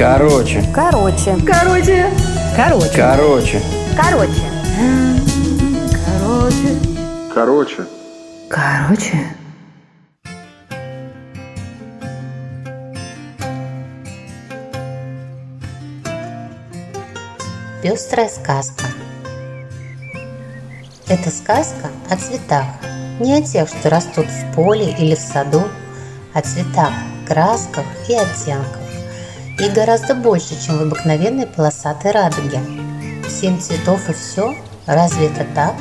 Короче. Короче. Короче. Короче. Короче. Короче. Короче. Короче. Короче. Пестрая сказка. Это сказка о цветах. Не о тех, что растут в поле или в саду, о цветах, красках и оттенках. И гораздо больше, чем в обыкновенной полосатой радуге. Семь цветов и все? Разве это так?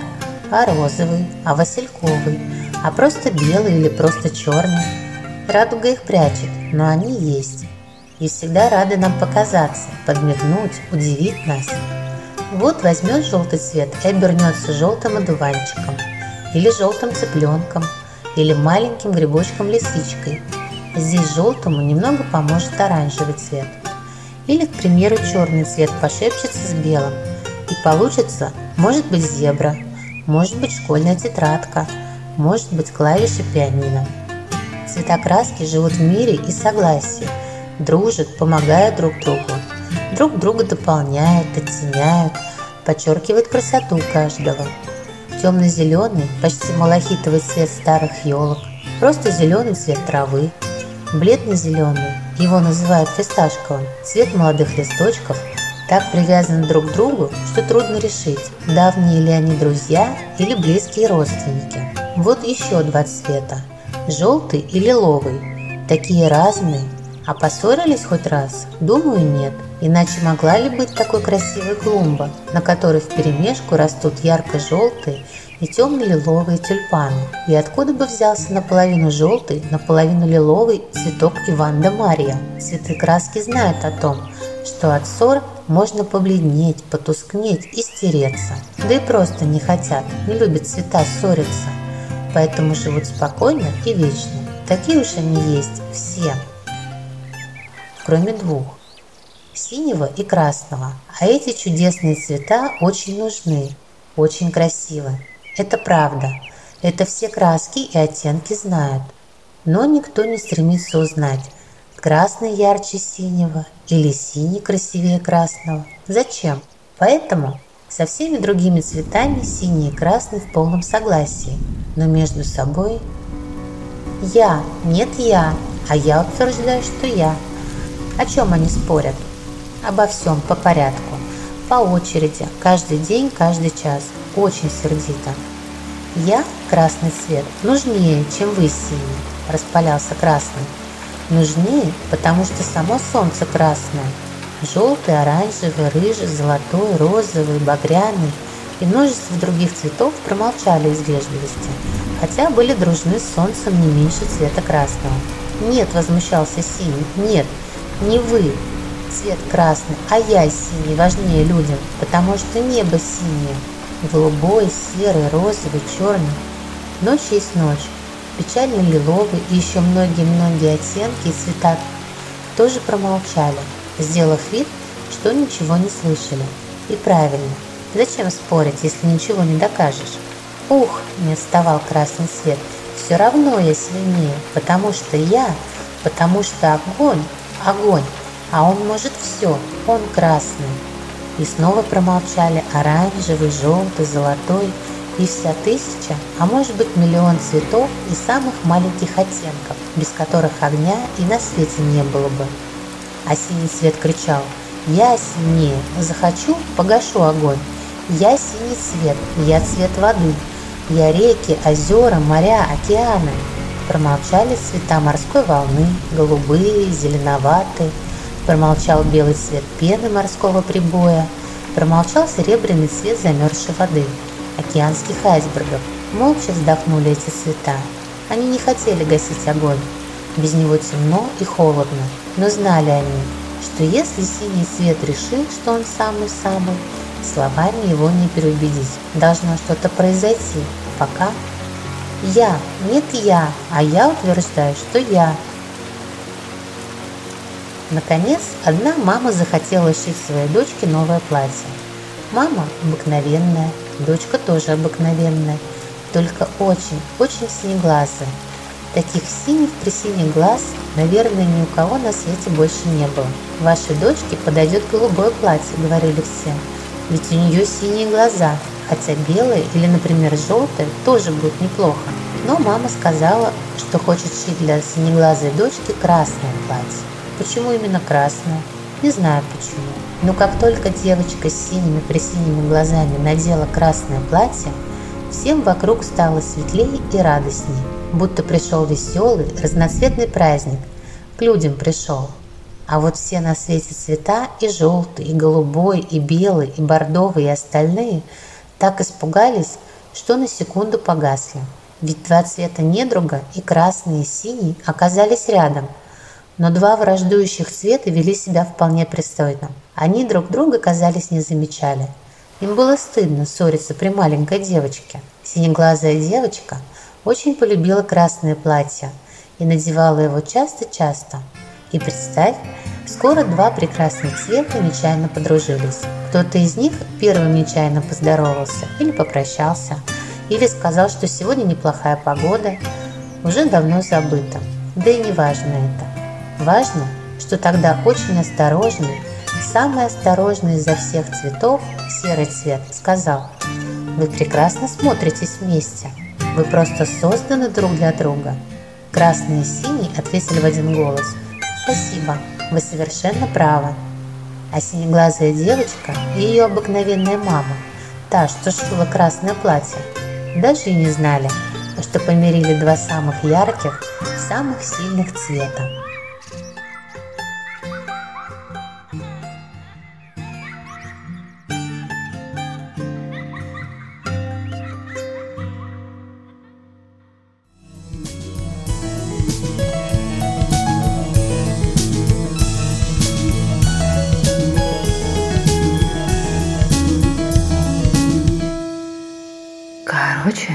А розовый, а васильковый, а просто белый или просто черный? Радуга их прячет, но они есть и всегда рады нам показаться, подмигнуть, удивить нас. Вот возьмет желтый цвет и обернется желтым одуванчиком, или желтым цыпленком, или маленьким грибочком-лисичкой. Здесь желтому немного поможет оранжевый цвет. Или, к примеру, черный цвет пошепчется с белым, и получится, может быть, зебра, может быть, школьная тетрадка, может быть, клавиши пианино. Цвета краски живут в мире и согласии – дружат, помогают друг другу, друг друга дополняют, оттеняют, подчеркивают красоту каждого. Темно-зеленый, почти малахитовый цвет старых елок, просто зеленый цвет травы, бледно-зеленый, его называют фисташковым, цвет молодых листочков, так привязаны друг к другу, что трудно решить, давние ли они друзья или близкие родственники. Вот еще два цвета – желтый и лиловый, такие разные, а поссорились хоть раз? Думаю, нет. Иначе могла ли быть такой красивой клумба, на которой вперемешку растут ярко-желтые и темно-лиловые тюльпаны? И откуда бы взялся наполовину желтый, наполовину лиловый цветок Иванда Мария? Цветы краски знают о том, что от ссор можно побледнеть, потускнеть и стереться. Да и просто не хотят, не любят цвета ссориться. Поэтому живут спокойно и вечно. Такие уж они есть все кроме двух – синего и красного. А эти чудесные цвета очень нужны, очень красивы. Это правда. Это все краски и оттенки знают. Но никто не стремится узнать, красный ярче синего или синий красивее красного. Зачем? Поэтому со всеми другими цветами синий и красный в полном согласии, но между собой я, нет я, а я утверждаю, что я – о чем они спорят? Обо всем по порядку, по очереди, каждый день, каждый час, очень сердито. Я, красный цвет, нужнее, чем вы синий, распалялся красный. Нужнее, потому что само солнце красное. Желтый, оранжевый, рыжий, золотой, розовый, багряный и множество других цветов промолчали из вежливости, хотя были дружны с солнцем не меньше цвета красного. «Нет», – возмущался синий, – «нет, не вы, цвет красный, а я синий важнее людям, потому что небо синее, голубой, серый, розовый, черный. Ночь есть ночь, печальный лиловый и еще многие-многие оттенки и цвета тоже промолчали, сделав вид, что ничего не слышали. И правильно, зачем спорить, если ничего не докажешь? Ух, не отставал красный свет, все равно я сильнее, потому что я, потому что огонь огонь, а он может все, он красный. И снова промолчали оранжевый, желтый, золотой и вся тысяча, а может быть миллион цветов и самых маленьких оттенков, без которых огня и на свете не было бы. А синий цвет кричал «Я синее, захочу, погашу огонь. Я синий цвет, я цвет воды, я реки, озера, моря, океаны, Промолчали цвета морской волны, голубые, зеленоватые. Промолчал белый цвет пены морского прибоя. Промолчал серебряный цвет замерзшей воды, океанских айсбергов. Молча вздохнули эти цвета. Они не хотели гасить огонь. Без него темно и холодно. Но знали они, что если синий цвет решил, что он самый-самый, словами его не переубедить. Должно что-то произойти, пока я, нет я, а я утверждаю, что я. Наконец, одна мама захотела шить своей дочке новое платье. Мама обыкновенная, дочка тоже обыкновенная, только очень, очень синеглазая. Таких синих при синих глаз, наверное, ни у кого на свете больше не было. Вашей дочке подойдет голубое платье, говорили все. Ведь у нее синие глаза, хотя белые или, например, желтые тоже будет неплохо. Но мама сказала, что хочет шить для синеглазой дочки красное платье. Почему именно красное? Не знаю почему. Но как только девочка с синими присиними глазами надела красное платье, всем вокруг стало светлее и радостнее, будто пришел веселый, разноцветный праздник, к людям пришел. А вот все на свете цвета, и желтый, и голубой, и белый, и бордовый, и остальные, так испугались, что на секунду погасли. Ведь два цвета недруга, и красный, и синий, оказались рядом. Но два враждующих цвета вели себя вполне пристойно. Они друг друга, казались, не замечали. Им было стыдно ссориться при маленькой девочке. Синеглазая девочка очень полюбила красное платье и надевала его часто-часто. И представь, скоро два прекрасных цвета нечаянно подружились. Кто-то из них первым нечаянно поздоровался или попрощался – или сказал, что сегодня неплохая погода, уже давно забыто. Да и не важно это. Важно, что тогда очень осторожный, самый осторожный изо всех цветов, серый цвет, сказал, «Вы прекрасно смотритесь вместе. Вы просто созданы друг для друга». Красный и синий ответили в один голос, «Спасибо, вы совершенно правы». А синеглазая девочка и ее обыкновенная мама, та, что шила красное платье, даже и не знали, что помирили два самых ярких, самых сильных цвета. Короче,